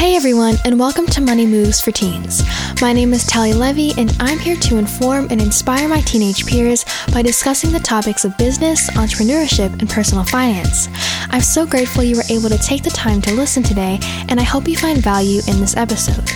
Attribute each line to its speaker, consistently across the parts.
Speaker 1: Hey everyone, and welcome to Money Moves for Teens. My name is Talia Levy, and I'm here to inform and inspire my teenage peers by discussing the topics of business, entrepreneurship, and personal finance. I'm so grateful you were able to take the time to listen today, and I hope you find value in this episode.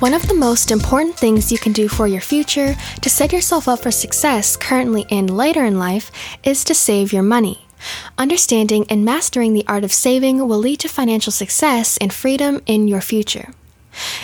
Speaker 1: One of the most important things you can do for your future to set yourself up for success currently and later in life is to save your money. Understanding and mastering the art of saving will lead to financial success and freedom in your future.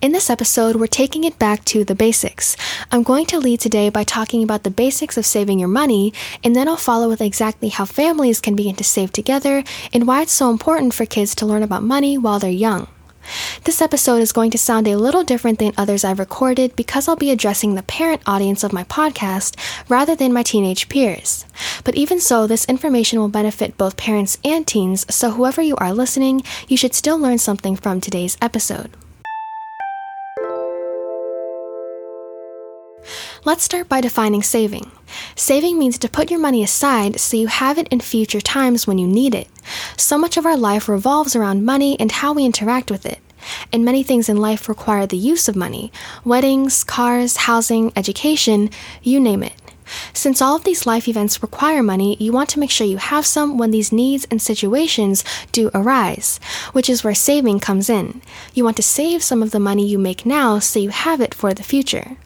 Speaker 1: In this episode, we're taking it back to the basics. I'm going to lead today by talking about the basics of saving your money, and then I'll follow with exactly how families can begin to save together and why it's so important for kids to learn about money while they're young. This episode is going to sound a little different than others I've recorded because I'll be addressing the parent audience of my podcast rather than my teenage peers. But even so, this information will benefit both parents and teens, so whoever you are listening, you should still learn something from today's episode. Let's start by defining saving. Saving means to put your money aside so you have it in future times when you need it. So much of our life revolves around money and how we interact with it. And many things in life require the use of money weddings, cars, housing, education, you name it. Since all of these life events require money, you want to make sure you have some when these needs and situations do arise, which is where saving comes in. You want to save some of the money you make now so you have it for the future.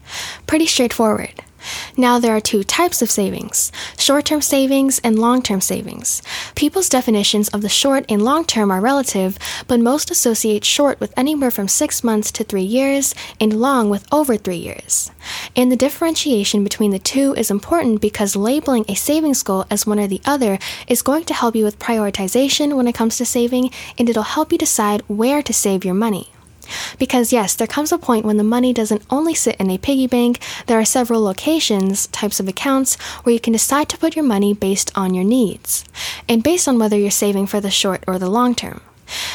Speaker 1: Pretty straightforward. Now, there are two types of savings short term savings and long term savings. People's definitions of the short and long term are relative, but most associate short with anywhere from six months to three years, and long with over three years. And the differentiation between the two is important because labeling a savings goal as one or the other is going to help you with prioritization when it comes to saving, and it'll help you decide where to save your money. Because, yes, there comes a point when the money doesn't only sit in a piggy bank, there are several locations, types of accounts, where you can decide to put your money based on your needs, and based on whether you're saving for the short or the long term.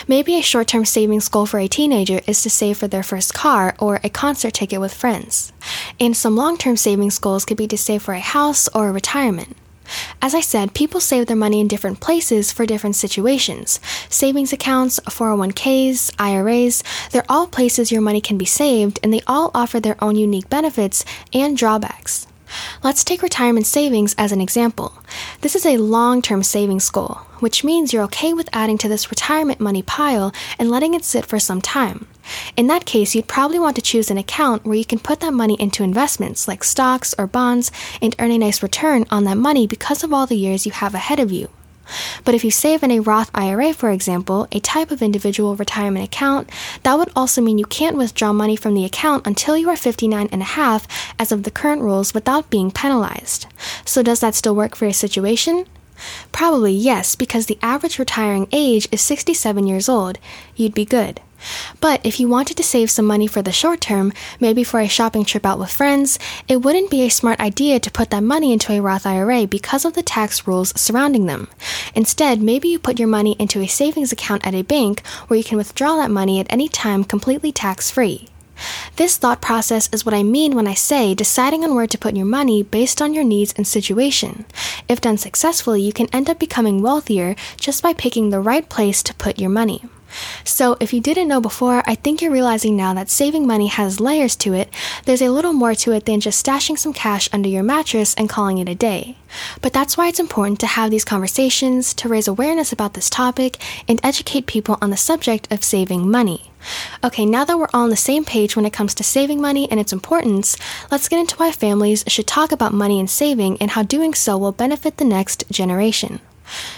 Speaker 1: Maybe a short term savings goal for a teenager is to save for their first car or a concert ticket with friends. And some long term savings goals could be to save for a house or a retirement. As I said, people save their money in different places for different situations. Savings accounts, 401ks, IRAs, they're all places your money can be saved, and they all offer their own unique benefits and drawbacks. Let's take retirement savings as an example. This is a long term savings goal, which means you're okay with adding to this retirement money pile and letting it sit for some time. In that case, you'd probably want to choose an account where you can put that money into investments like stocks or bonds and earn a nice return on that money because of all the years you have ahead of you. But if you save in a Roth IRA, for example, a type of individual retirement account, that would also mean you can't withdraw money from the account until you are 59 and a half as of the current rules without being penalized. So does that still work for your situation? Probably yes, because the average retiring age is 67 years old. You'd be good. But if you wanted to save some money for the short term, maybe for a shopping trip out with friends, it wouldn't be a smart idea to put that money into a Roth IRA because of the tax rules surrounding them. Instead, maybe you put your money into a savings account at a bank where you can withdraw that money at any time completely tax free. This thought process is what I mean when I say deciding on where to put your money based on your needs and situation. If done successfully, you can end up becoming wealthier just by picking the right place to put your money. So, if you didn't know before, I think you're realizing now that saving money has layers to it. There's a little more to it than just stashing some cash under your mattress and calling it a day. But that's why it's important to have these conversations, to raise awareness about this topic, and educate people on the subject of saving money. Okay, now that we're all on the same page when it comes to saving money and its importance, let's get into why families should talk about money and saving and how doing so will benefit the next generation.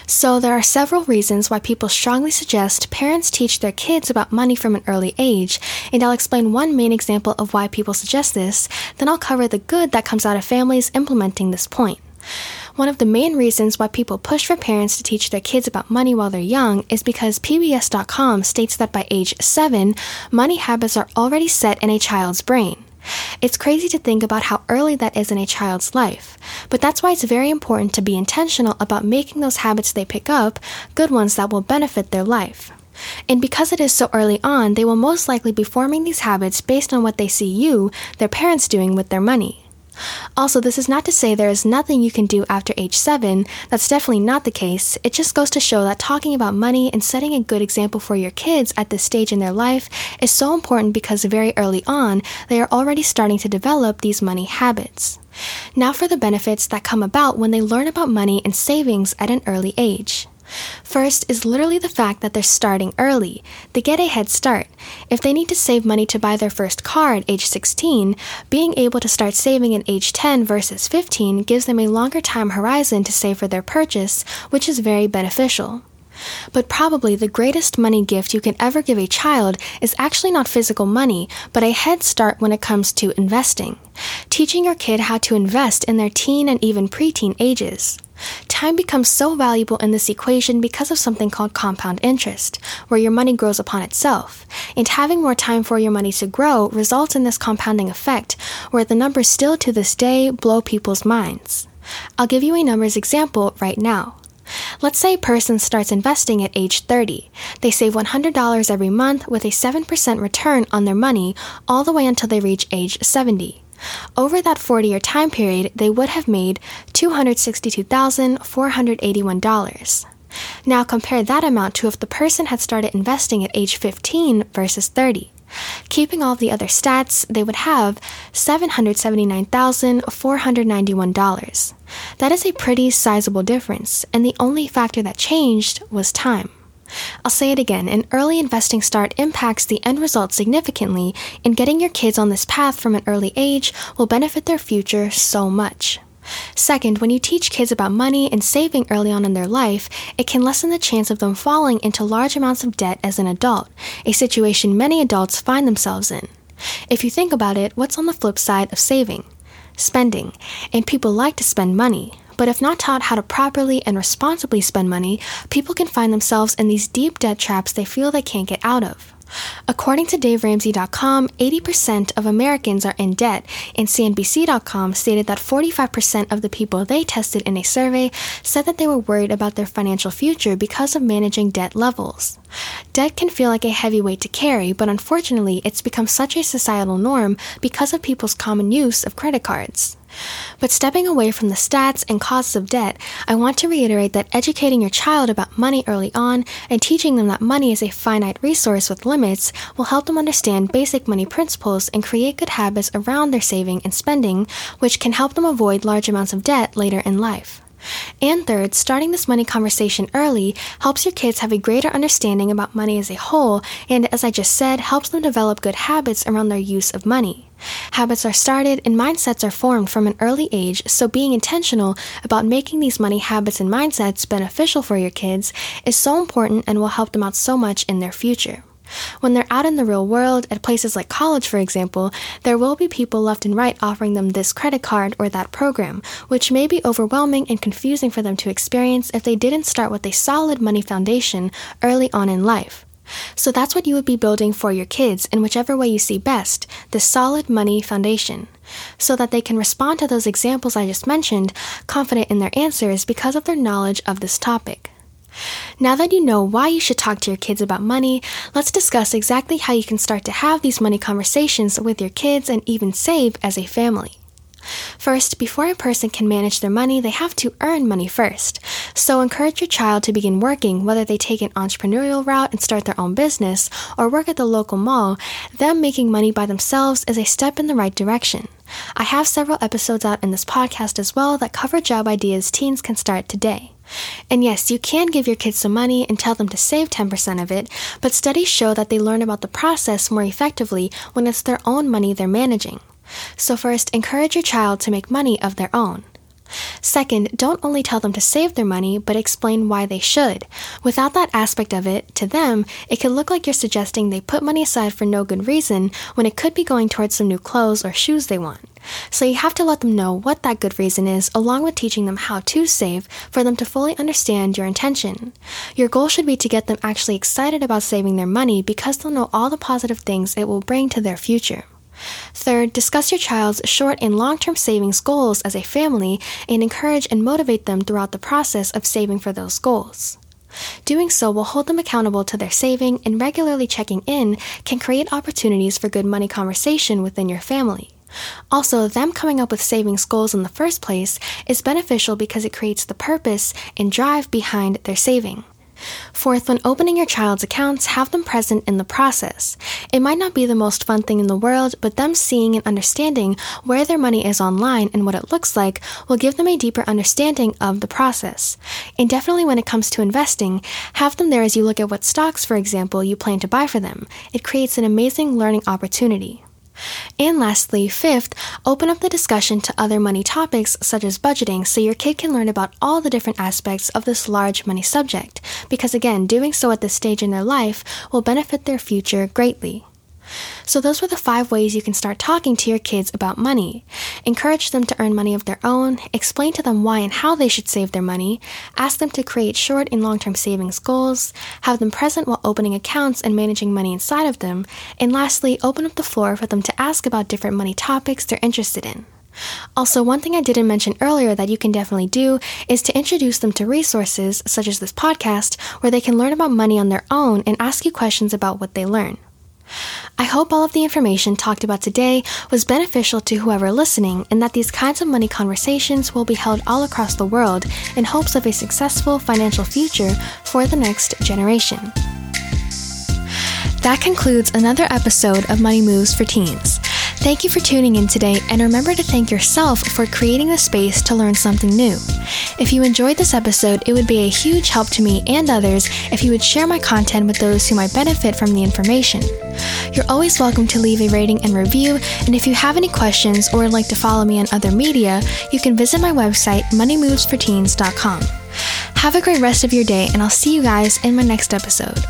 Speaker 1: So, there are several reasons why people strongly suggest parents teach their kids about money from an early age, and I'll explain one main example of why people suggest this, then I'll cover the good that comes out of families implementing this point. One of the main reasons why people push for parents to teach their kids about money while they're young is because PBS.com states that by age 7, money habits are already set in a child's brain. It's crazy to think about how early that is in a child's life, but that's why it's very important to be intentional about making those habits they pick up good ones that will benefit their life. And because it is so early on, they will most likely be forming these habits based on what they see you, their parents, doing with their money. Also, this is not to say there is nothing you can do after age 7. That's definitely not the case. It just goes to show that talking about money and setting a good example for your kids at this stage in their life is so important because very early on, they are already starting to develop these money habits. Now for the benefits that come about when they learn about money and savings at an early age. First is literally the fact that they're starting early. They get a head start. If they need to save money to buy their first car at age 16, being able to start saving at age 10 versus 15 gives them a longer time horizon to save for their purchase, which is very beneficial. But probably the greatest money gift you can ever give a child is actually not physical money, but a head start when it comes to investing. Teaching your kid how to invest in their teen and even preteen ages. Time becomes so valuable in this equation because of something called compound interest, where your money grows upon itself. And having more time for your money to grow results in this compounding effect, where the numbers still to this day blow people's minds. I'll give you a numbers example right now. Let's say a person starts investing at age 30. They save $100 every month with a 7% return on their money all the way until they reach age 70. Over that 40 year time period, they would have made $262,481. Now compare that amount to if the person had started investing at age 15 versus 30. Keeping all the other stats, they would have $779,491. That is a pretty sizable difference, and the only factor that changed was time. I'll say it again an early investing start impacts the end result significantly, and getting your kids on this path from an early age will benefit their future so much. Second, when you teach kids about money and saving early on in their life, it can lessen the chance of them falling into large amounts of debt as an adult, a situation many adults find themselves in. If you think about it, what's on the flip side of saving? Spending. And people like to spend money. But if not taught how to properly and responsibly spend money, people can find themselves in these deep debt traps they feel they can't get out of. According to DaveRamsey.com, 80% of Americans are in debt, and CNBC.com stated that 45% of the people they tested in a survey said that they were worried about their financial future because of managing debt levels. Debt can feel like a heavy weight to carry, but unfortunately, it's become such a societal norm because of people's common use of credit cards. But stepping away from the stats and causes of debt, I want to reiterate that educating your child about money early on and teaching them that money is a finite resource with limits will help them understand basic money principles and create good habits around their saving and spending, which can help them avoid large amounts of debt later in life. And third, starting this money conversation early helps your kids have a greater understanding about money as a whole, and as I just said, helps them develop good habits around their use of money. Habits are started and mindsets are formed from an early age, so being intentional about making these money habits and mindsets beneficial for your kids is so important and will help them out so much in their future. When they're out in the real world, at places like college, for example, there will be people left and right offering them this credit card or that program, which may be overwhelming and confusing for them to experience if they didn't start with a solid money foundation early on in life. So that's what you would be building for your kids in whichever way you see best this solid money foundation. So that they can respond to those examples I just mentioned, confident in their answers because of their knowledge of this topic. Now that you know why you should talk to your kids about money, let's discuss exactly how you can start to have these money conversations with your kids and even save as a family. First, before a person can manage their money, they have to earn money first. So encourage your child to begin working, whether they take an entrepreneurial route and start their own business or work at the local mall. Them making money by themselves is a step in the right direction. I have several episodes out in this podcast as well that cover job ideas teens can start today. And yes, you can give your kids some money and tell them to save 10% of it, but studies show that they learn about the process more effectively when it's their own money they're managing. So, first, encourage your child to make money of their own. Second, don't only tell them to save their money, but explain why they should. Without that aspect of it, to them, it could look like you're suggesting they put money aside for no good reason when it could be going towards some new clothes or shoes they want. So you have to let them know what that good reason is, along with teaching them how to save for them to fully understand your intention. Your goal should be to get them actually excited about saving their money because they'll know all the positive things it will bring to their future. Third, discuss your child's short and long term savings goals as a family and encourage and motivate them throughout the process of saving for those goals. Doing so will hold them accountable to their saving, and regularly checking in can create opportunities for good money conversation within your family. Also, them coming up with savings goals in the first place is beneficial because it creates the purpose and drive behind their saving. Fourth, when opening your child's accounts, have them present in the process. It might not be the most fun thing in the world, but them seeing and understanding where their money is online and what it looks like will give them a deeper understanding of the process. And definitely when it comes to investing, have them there as you look at what stocks, for example, you plan to buy for them. It creates an amazing learning opportunity. And lastly, fifth, open up the discussion to other money topics such as budgeting so your kid can learn about all the different aspects of this large money subject, because again, doing so at this stage in their life will benefit their future greatly. So, those were the five ways you can start talking to your kids about money. Encourage them to earn money of their own, explain to them why and how they should save their money, ask them to create short and long term savings goals, have them present while opening accounts and managing money inside of them, and lastly, open up the floor for them to ask about different money topics they're interested in. Also, one thing I didn't mention earlier that you can definitely do is to introduce them to resources such as this podcast where they can learn about money on their own and ask you questions about what they learn. I hope all of the information talked about today was beneficial to whoever listening and that these kinds of money conversations will be held all across the world in hopes of a successful financial future for the next generation. That concludes another episode of Money Moves for Teens. Thank you for tuning in today, and remember to thank yourself for creating the space to learn something new. If you enjoyed this episode, it would be a huge help to me and others if you would share my content with those who might benefit from the information. You're always welcome to leave a rating and review, and if you have any questions or would like to follow me on other media, you can visit my website, moneymovesforteens.com. Have a great rest of your day, and I'll see you guys in my next episode.